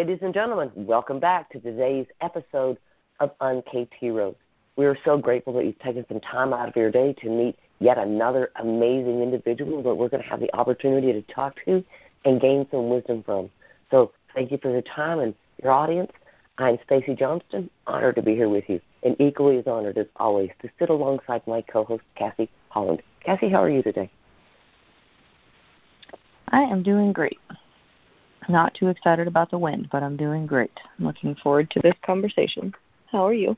ladies and gentlemen, welcome back to today's episode of Uncaped Heroes. We are so grateful that you've taken some time out of your day to meet yet another amazing individual that we're going to have the opportunity to talk to and gain some wisdom from. So thank you for your time and your audience. I'm Stacy Johnston, honored to be here with you, and equally as honored as always to sit alongside my co-host Cassie Holland. Cassie, how are you today? I am doing great. Not too excited about the wind, but I'm doing great. I'm looking forward to this conversation. How are you?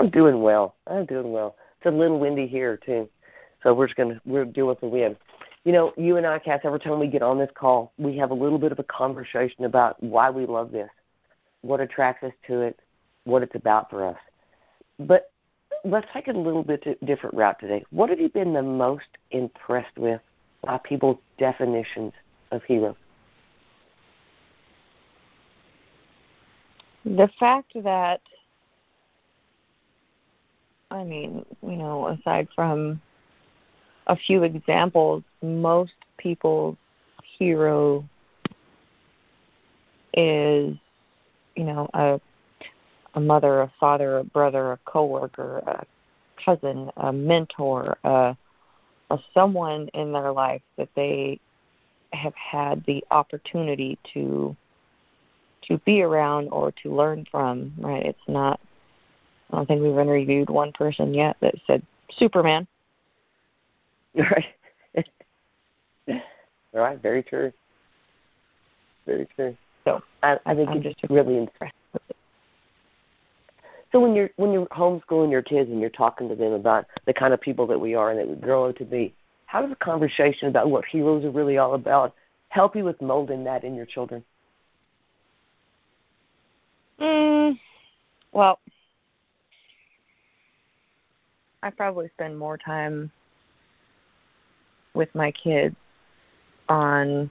I'm doing well. I'm doing well. It's a little windy here too, so we're just gonna we're deal with the wind. You know, you and I, Cass, every time we get on this call, we have a little bit of a conversation about why we love this, what attracts us to it, what it's about for us. But let's take a little bit different route today. What have you been the most impressed with by people's definitions of heroes? The fact that, I mean, you know, aside from a few examples, most people's hero is, you know, a a mother, a father, a brother, a coworker, a cousin, a mentor, a, a someone in their life that they have had the opportunity to to be around or to learn from, right? It's not I don't think we've interviewed one person yet that said Superman. Right. right, very true. Very true. So I, I think I'm it's just really impressed. So when you're when you're homeschooling your kids and you're talking to them about the kind of people that we are and that we grow up to be, how does a conversation about what heroes are really all about help you with molding that in your children? Mm, well, I probably spend more time with my kids on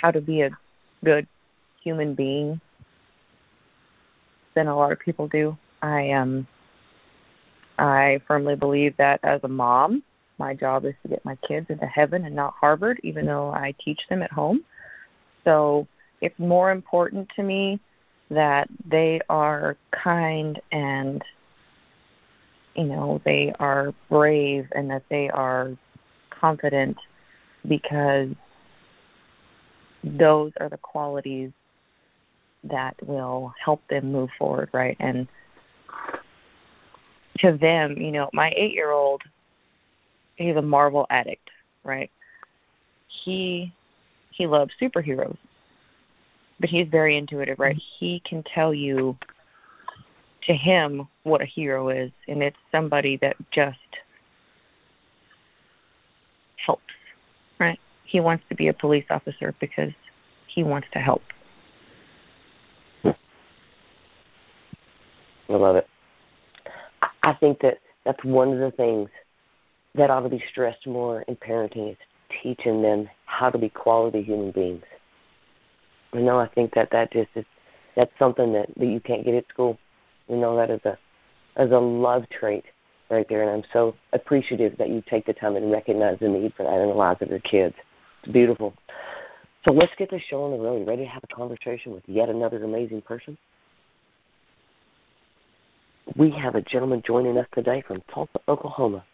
how to be a good human being than a lot of people do. I um I firmly believe that as a mom, my job is to get my kids into heaven and not Harvard, even though I teach them at home. So it's more important to me that they are kind and you know they are brave and that they are confident because those are the qualities that will help them move forward right? And to them you know my 8 year old he's a marvel addict right? He he loves superheroes but he's very intuitive, right? Mm-hmm. He can tell you to him what a hero is, and it's somebody that just helps, right? He wants to be a police officer because he wants to help. I love it. I think that that's one of the things that ought to be stressed more in parenting is teaching them how to be quality human beings you know, I think that that just is that's something that, that you can't get at school. You know, that is a as a love trait right there, and I'm so appreciative that you take the time and recognize the need for that in the lives of your kids. It's beautiful. So let's get this show on the road. You ready to have a conversation with yet another amazing person? We have a gentleman joining us today from Tulsa, Oklahoma,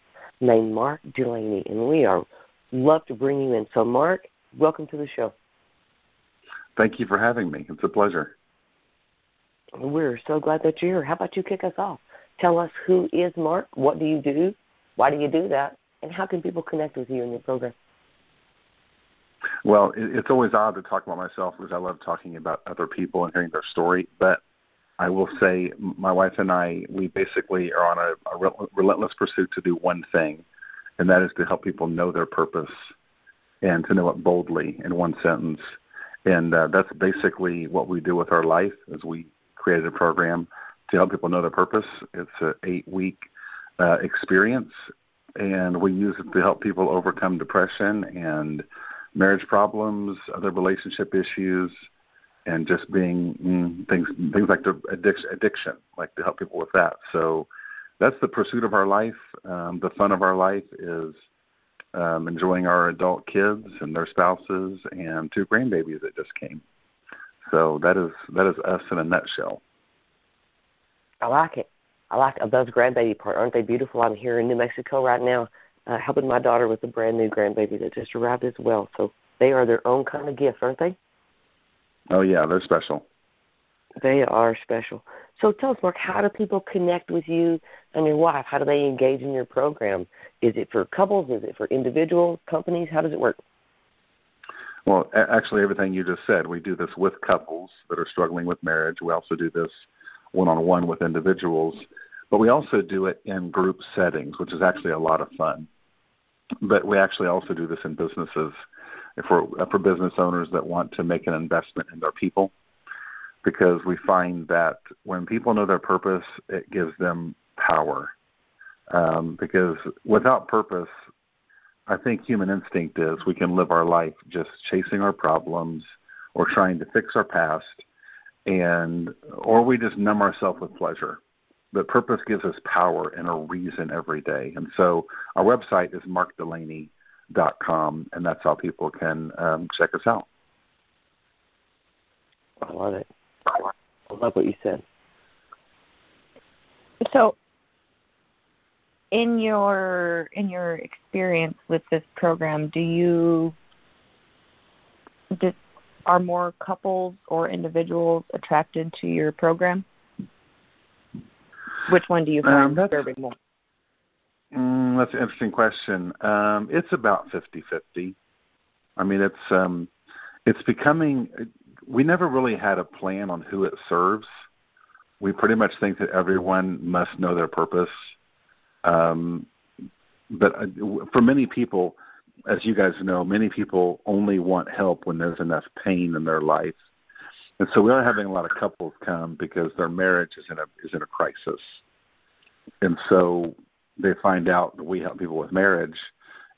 named Mark Delaney, and we are love to bring you in. So, Mark, welcome to the show. Thank you for having me. It's a pleasure. We're so glad that you're here. How about you kick us off? Tell us who is Mark, what do you do, why do you do that, and how can people connect with you in your program? Well, it's always odd to talk about myself because I love talking about other people and hearing their story. But I will say, my wife and I, we basically are on a, a relentless pursuit to do one thing, and that is to help people know their purpose and to know it boldly in one sentence and uh, that's basically what we do with our life as we created a program to help people know their purpose. It's an eight week uh, experience. And we use it to help people overcome depression and marriage problems other relationship issues and just being mm, things things like the addiction addiction like to help people with that. So that's the pursuit of our life. Um, the fun of our life is um, enjoying our adult kids and their spouses and two grandbabies that just came. so that is that is us in a nutshell. I like it. I like those grandbaby part. Aren't they beautiful? I'm here in New Mexico right now, uh, helping my daughter with a brand new grandbaby that just arrived as well. So they are their own kind of gift, aren't they? Oh yeah, they're special. They are special. So tell us, Mark, how do people connect with you and your wife? How do they engage in your program? Is it for couples? Is it for individuals, companies? How does it work? Well, actually, everything you just said. We do this with couples that are struggling with marriage. We also do this one on one with individuals, but we also do it in group settings, which is actually a lot of fun. But we actually also do this in businesses for for business owners that want to make an investment in their people because we find that when people know their purpose, it gives them power. Um, because without purpose, I think human instinct is we can live our life just chasing our problems or trying to fix our past, and or we just numb ourselves with pleasure. But purpose gives us power and a reason every day. And so our website is markdelaney.com, and that's how people can um, check us out. I love it. I love what you said. So, in your in your experience with this program, do you are more couples or individuals attracted to your program? Which one do you find um, serving more? Mm, that's an interesting question. Um, it's about fifty-fifty. I mean, it's um, it's becoming we never really had a plan on who it serves. We pretty much think that everyone must know their purpose. Um, but uh, for many people, as you guys know, many people only want help when there's enough pain in their life. And so we are having a lot of couples come because their marriage is in a is in a crisis. And so they find out that we help people with marriage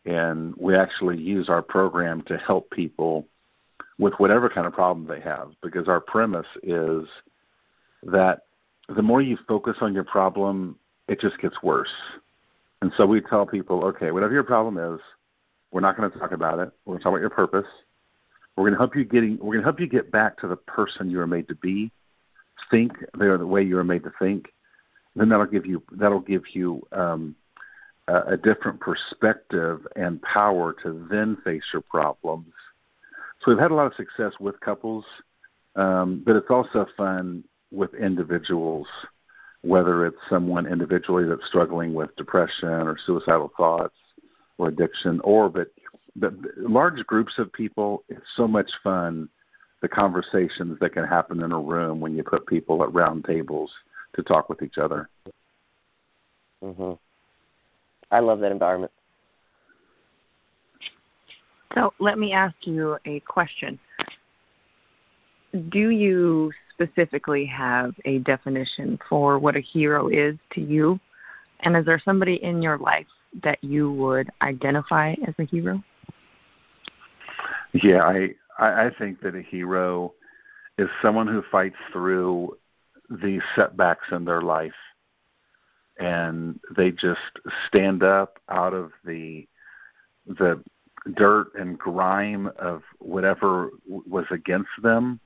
and we actually use our program to help people with whatever kind of problem they have because our premise is that the more you focus on your problem, it just gets worse. And so we tell people, okay, whatever your problem is, we're not going to talk about it. We're going to talk about your purpose. We're going to help you getting. We're going to help you get back to the person you were made to be. Think the way you were made to think. Then that'll give you that'll give you um, a, a different perspective and power to then face your problems so we've had a lot of success with couples, um, but it's also fun with individuals, whether it's someone individually that's struggling with depression or suicidal thoughts or addiction, or but but large groups of people. It's so much fun. The conversations that can happen in a room when you put people at round tables to talk with each other. Mhm. I love that environment. So let me ask you a question. Do you specifically have a definition for what a hero is to you? And is there somebody in your life that you would identify as a hero? Yeah, I I think that a hero is someone who fights through the setbacks in their life and they just stand up out of the the dirt and grime of whatever was against them,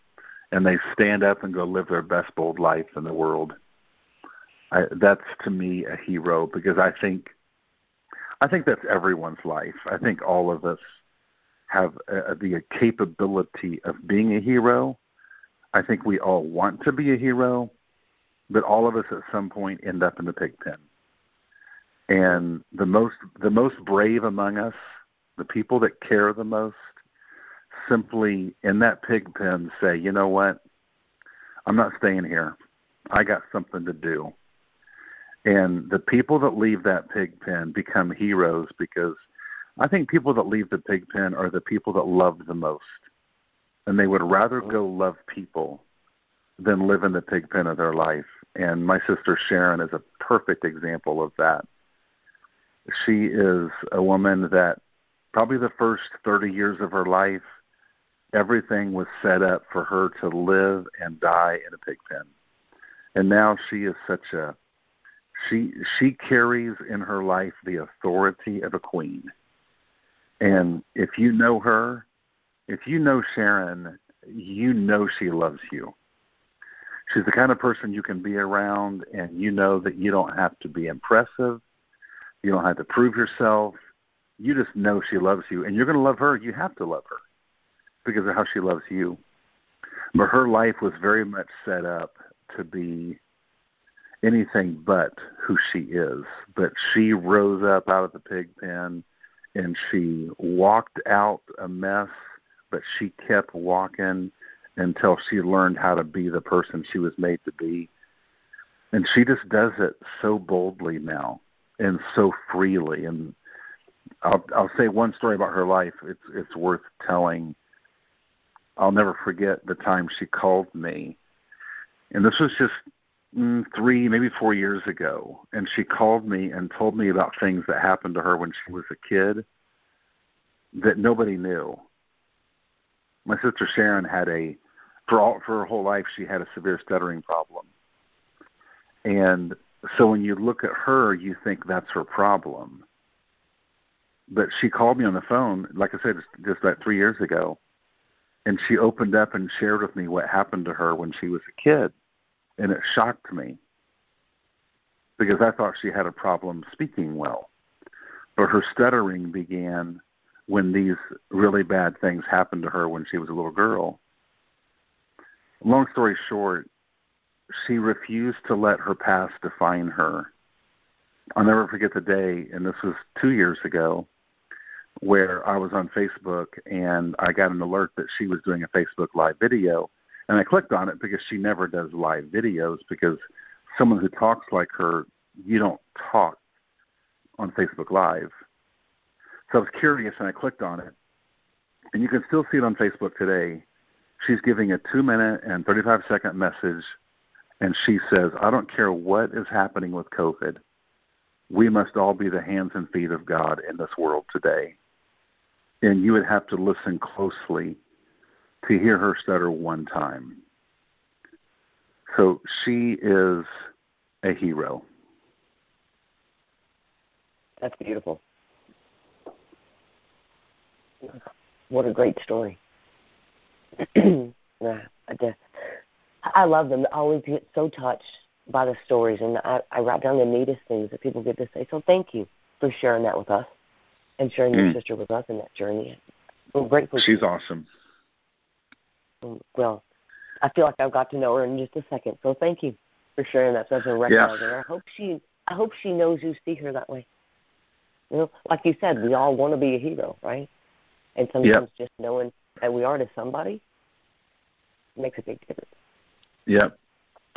and they stand up and go live their best bold life in the world. I, that's to me a hero because I think I think that's everyone's life. I think all of us have uh, the capability of being a hero. I think we all want to be a hero, but all of us at some point end up in the pig pen. And the most the most brave among us the people that care the most simply in that pig pen say, you know what? I'm not staying here. I got something to do. And the people that leave that pig pen become heroes because I think people that leave the pig pen are the people that love the most. And they would rather go love people than live in the pig pen of their life. And my sister Sharon is a perfect example of that. She is a woman that probably the first 30 years of her life, everything was set up for her to live and die in a pig pen. And now she is such a she she carries in her life the authority of a queen. And if you know her, if you know Sharon, you know she loves you. She's the kind of person you can be around and you know that you don't have to be impressive. You don't have to prove yourself. You just know she loves you and you're going to love her. You have to love her because of how she loves you. But her life was very much set up to be anything but who she is. But she rose up out of the pig pen and she walked out a mess, but she kept walking until she learned how to be the person she was made to be. And she just does it so boldly now and so freely. And I'll, I'll say one story about her life. It's it's worth telling. I'll never forget the time she called me, and this was just mm, three, maybe four years ago. And she called me and told me about things that happened to her when she was a kid that nobody knew. My sister Sharon had a for all for her whole life she had a severe stuttering problem. And so when you look at her you think that's her problem. But she called me on the phone, like I said, just about three years ago, and she opened up and shared with me what happened to her when she was a kid and it shocked me because I thought she had a problem speaking well. But her stuttering began when these really bad things happened to her when she was a little girl. Long story short, she refused to let her past define her. I'll never forget the day, and this was two years ago, where I was on Facebook and I got an alert that she was doing a Facebook Live video and I clicked on it because she never does live videos because someone who talks like her, you don't talk on Facebook Live. So I was curious and I clicked on it. And you can still see it on Facebook today. She's giving a two minute and 35 second message. And she says, I don't care what is happening with COVID. We must all be the hands and feet of God in this world today. And you would have to listen closely to hear her stutter one time. So she is a hero. That's beautiful. What a great story. yeah, I, I love them. I always get so touched by the stories, and I, I write down the neatest things that people get to say. So thank you for sharing that with us and sharing mm. your sister with us in that journey. We're grateful. She's awesome. Well, I feel like I've got to know her in just a second. So thank you for sharing that and recognizing yeah. her. I hope she I hope she knows you see her that way. You know, like you said, we all want to be a hero, right? And sometimes yep. just knowing that we are to somebody makes a big difference. Yep.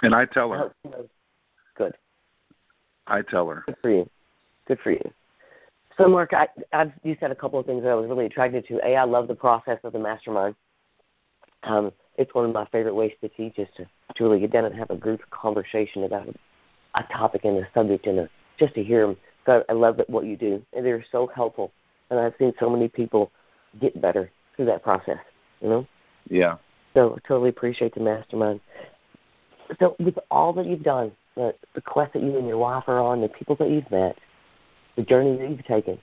And I tell her. I Good. I tell her. Good for you. Good for you. So, Mark, I, I've, you said a couple of things that I was really attracted to. A, I love the process of the mastermind. Um, it's one of my favorite ways to teach is to, to really get down and have a group conversation about a topic and a subject and a, just to hear them. So I love what you do, and they're so helpful. And I've seen so many people get better through that process. You know. Yeah. So I totally appreciate the mastermind. So with all that you've done, the, the quest that you and your wife are on, the people that you've met, the journey that you've taken,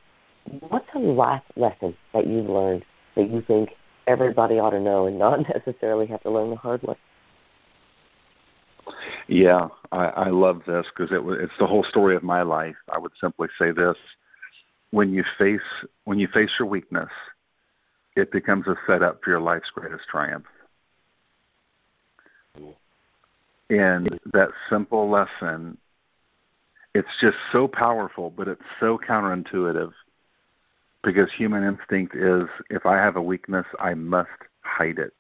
what's a life lesson that you've learned that you think everybody ought to know and not necessarily have to learn the hard way. Yeah, I, I love this because it, it's the whole story of my life. I would simply say this: when you face when you face your weakness, it becomes a setup for your life's greatest triumph. Mm. And that simple lesson, it's just so powerful, but it's so counterintuitive because human instinct is if I have a weakness, I must hide it.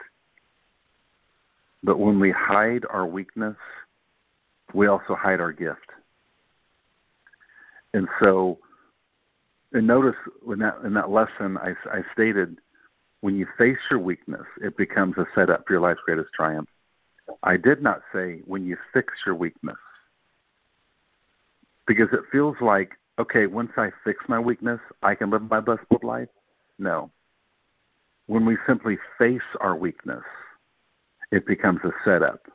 But when we hide our weakness, we also hide our gift. And so, and notice in that in that lesson, I, I stated, when you face your weakness, it becomes a setup for your life's greatest triumph. I did not say when you fix your weakness, because it feels like okay, once I fix my weakness, I can live my best bold life? No. When we simply face our weakness, it becomes a setup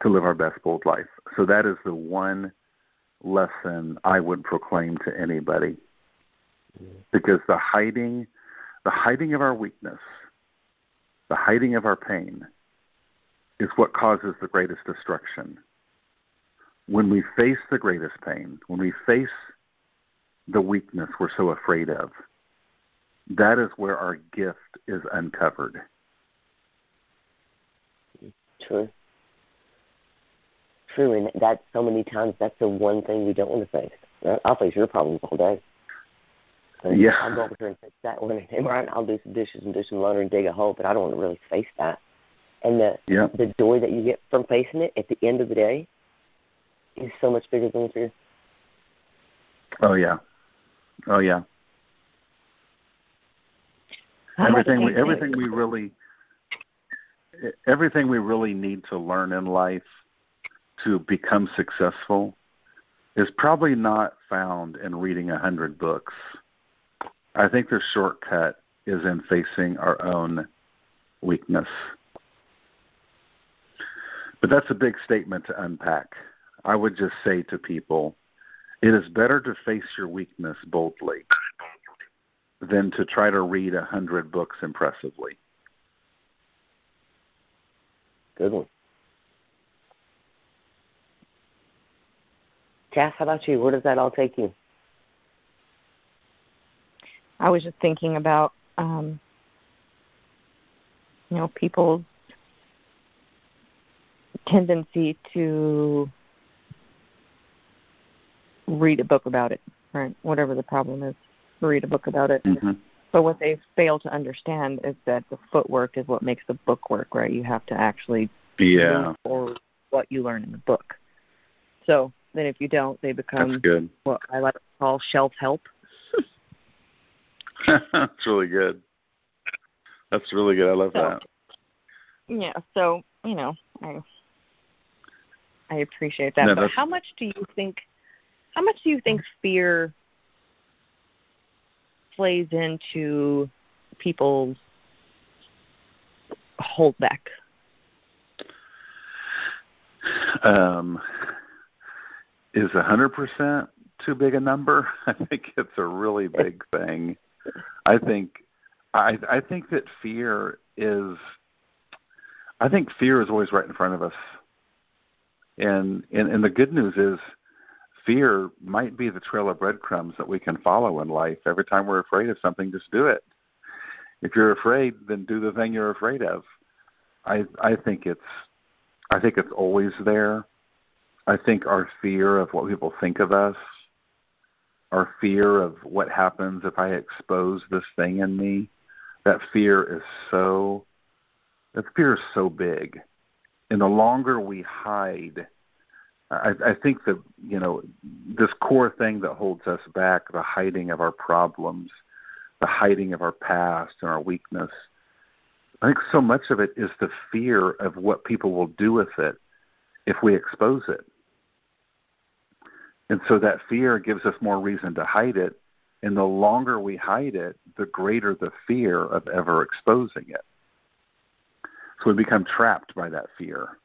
to live our best bold life. So that is the one lesson I would proclaim to anybody. Because the hiding the hiding of our weakness the hiding of our pain, is what causes the greatest destruction. When we face the greatest pain, when we face the weakness we're so afraid of, that is where our gift is uncovered. True. True, and that so many times that's the one thing we don't want to face. I'll face your problems all day. And yeah. I'll go over here and fix that one, and right, I'll do some dishes and do some laundry and dig a hole, but I don't want to really face that. And the yeah. the joy that you get from facing it at the end of the day is so much bigger than the fear. Oh yeah, oh yeah. everything we everything we really everything we really need to learn in life to become successful is probably not found in reading a hundred books. I think the shortcut is in facing our own weakness. But that's a big statement to unpack. I would just say to people, it is better to face your weakness boldly than to try to read a hundred books impressively. Good one. Cass, how about you? Where does that all take you? I was just thinking about, um, you know, people's tendency to read a book about it, right? Whatever the problem is, read a book about it. Mm-hmm. But what they fail to understand is that the footwork is what makes the book work, right? You have to actually be, yeah or what you learn in the book. So then, if you don't, they become good. what I like to call shelf help. That's really good. That's really good. I love So- that. Yeah. So you know, I I appreciate that. No, but how much do you think? How much do you think fear plays into people's holdback? Um, is a hundred percent too big a number? I think it's a really big thing. I think I I think that fear is I think fear is always right in front of us. And and, and the good news is fear might be the trail of breadcrumbs that we can follow in life. Every time we're afraid of something, just do it. If you're afraid, then do the thing you're afraid of. I I think it's I think it's always there. I think our fear of what people think of us, our fear of what happens if I expose this thing in me, that fear is so that fear is so big. And the longer we hide, I, I think that you know this core thing that holds us back, the hiding of our problems, the hiding of our past and our weakness. I think so much of it is the fear of what people will do with it if we expose it. And so that fear gives us more reason to hide it. And the longer we hide it, the greater the fear of ever exposing it. So we become trapped by that fear.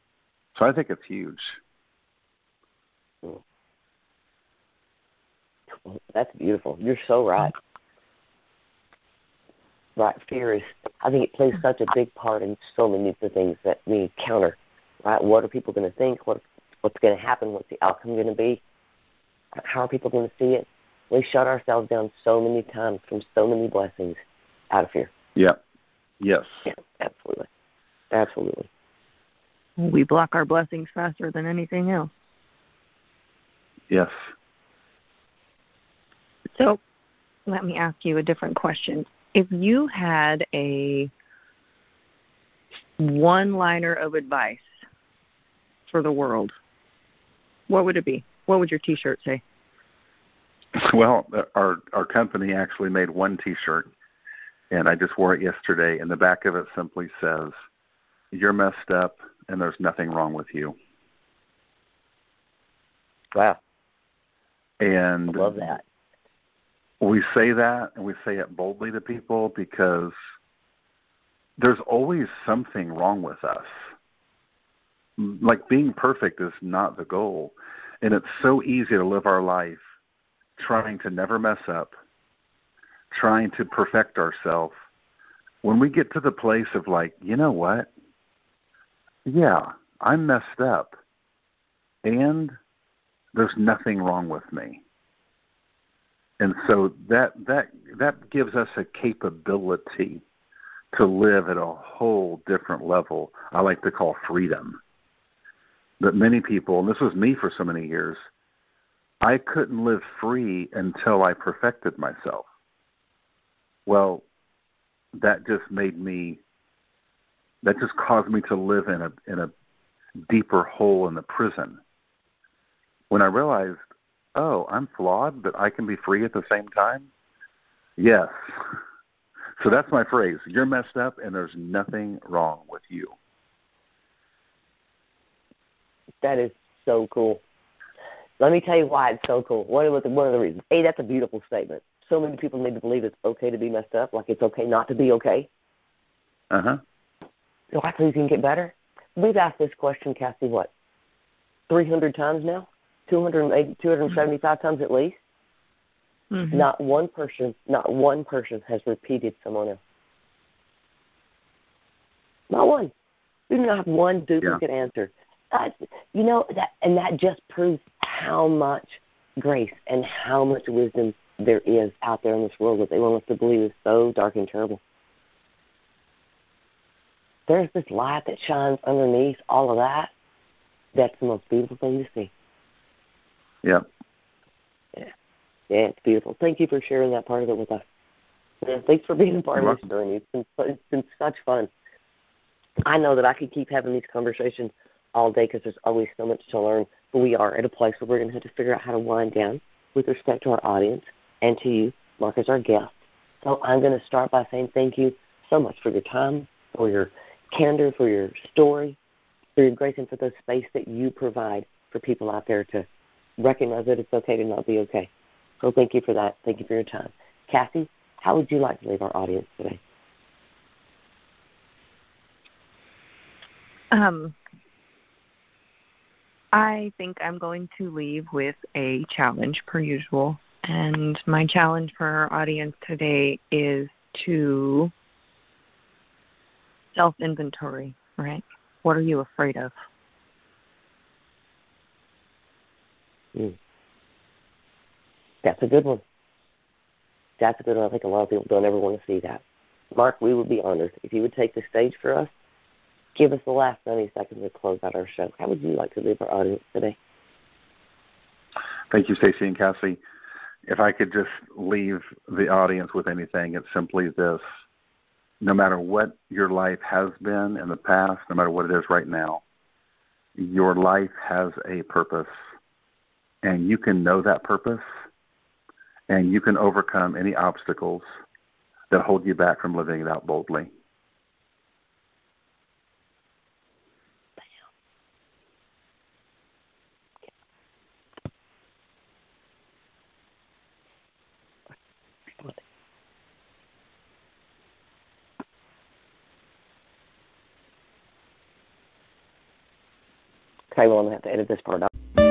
So I think it's huge. That's beautiful. You're so right. Right, fear is. I think it plays such a big part in so many of the things that we encounter. Right, what are people going to think? What what's going to happen? What's the outcome going to be? How are people going to see it? We shut ourselves down so many times from so many blessings out of fear. Yeah. Yes. Yeah, absolutely, absolutely. We block our blessings faster than anything else. Yes. So let me ask you a different question. If you had a one liner of advice for the world, what would it be? What would your t shirt say? Well, our our company actually made one T-shirt, and I just wore it yesterday. And the back of it simply says, "You're messed up, and there's nothing wrong with you." Wow, And love that. we say that, and we say it boldly to people because there's always something wrong with us. Like being perfect is not the goal, and it's so easy to live our life trying to never mess up, trying to perfect ourselves when we get to the place of like, you know what? Yeah, I'm messed up. And there's nothing wrong with me. And so that that that gives us a capability to live at a whole different level. I like to call freedom. That many people, and this was me for so many years, I couldn't live free until I perfected myself. Well, that just made me that just caused me to live in a in a deeper hole in the prison. When I realized, oh, I'm flawed, but I can be free at the same time. Yes. So that's my phrase. You're messed up and there's nothing wrong with you. That is so cool. Let me tell you why it's so cool. One of the one of the reasons. A, that's a beautiful statement. So many people need to believe it's okay to be messed up, like it's okay not to be okay. Uh huh. So I think you can get better. We've asked this question, Cassie, what, 300 times now? 280, 275 times at least? Mm-hmm. Not one person, not one person has repeated someone else. Not one. We do not have one duplicate yeah. answer. Uh, you know that, and that just proves how much grace and how much wisdom there is out there in this world that they want us to believe is so dark and terrible. There's this light that shines underneath all of that. That's the most beautiful thing to see. Yeah. Yeah. Yeah, it's beautiful. Thank you for sharing that part of it with us. Yeah, thanks for being a part of this journey. It's been, it's been such fun. I know that I could keep having these conversations all day because there's always so much to learn. But we are at a place where we're going to have to figure out how to wind down with respect to our audience and to you, Mark, as our guest. So I'm going to start by saying thank you so much for your time, for your candor, for your story, for your grace, and for the space that you provide for people out there to recognize that it's okay to not be okay. So thank you for that. Thank you for your time. Cassie, how would you like to leave our audience today? Um, I think I'm going to leave with a challenge per usual. And my challenge for our audience today is to self inventory, right? What are you afraid of? Mm. That's a good one. That's a good one. I think a lot of people don't ever want to see that. Mark, we would be honored if you would take the stage for us. Give us the last 90 seconds to close out our show. How would you like to leave our audience today? Thank you, Stacy and Cassie if I could just leave the audience with anything, it's simply this. No matter what your life has been in the past, no matter what it is right now, your life has a purpose. And you can know that purpose, and you can overcome any obstacles that hold you back from living it out boldly. Okay, well, have to edit this part out.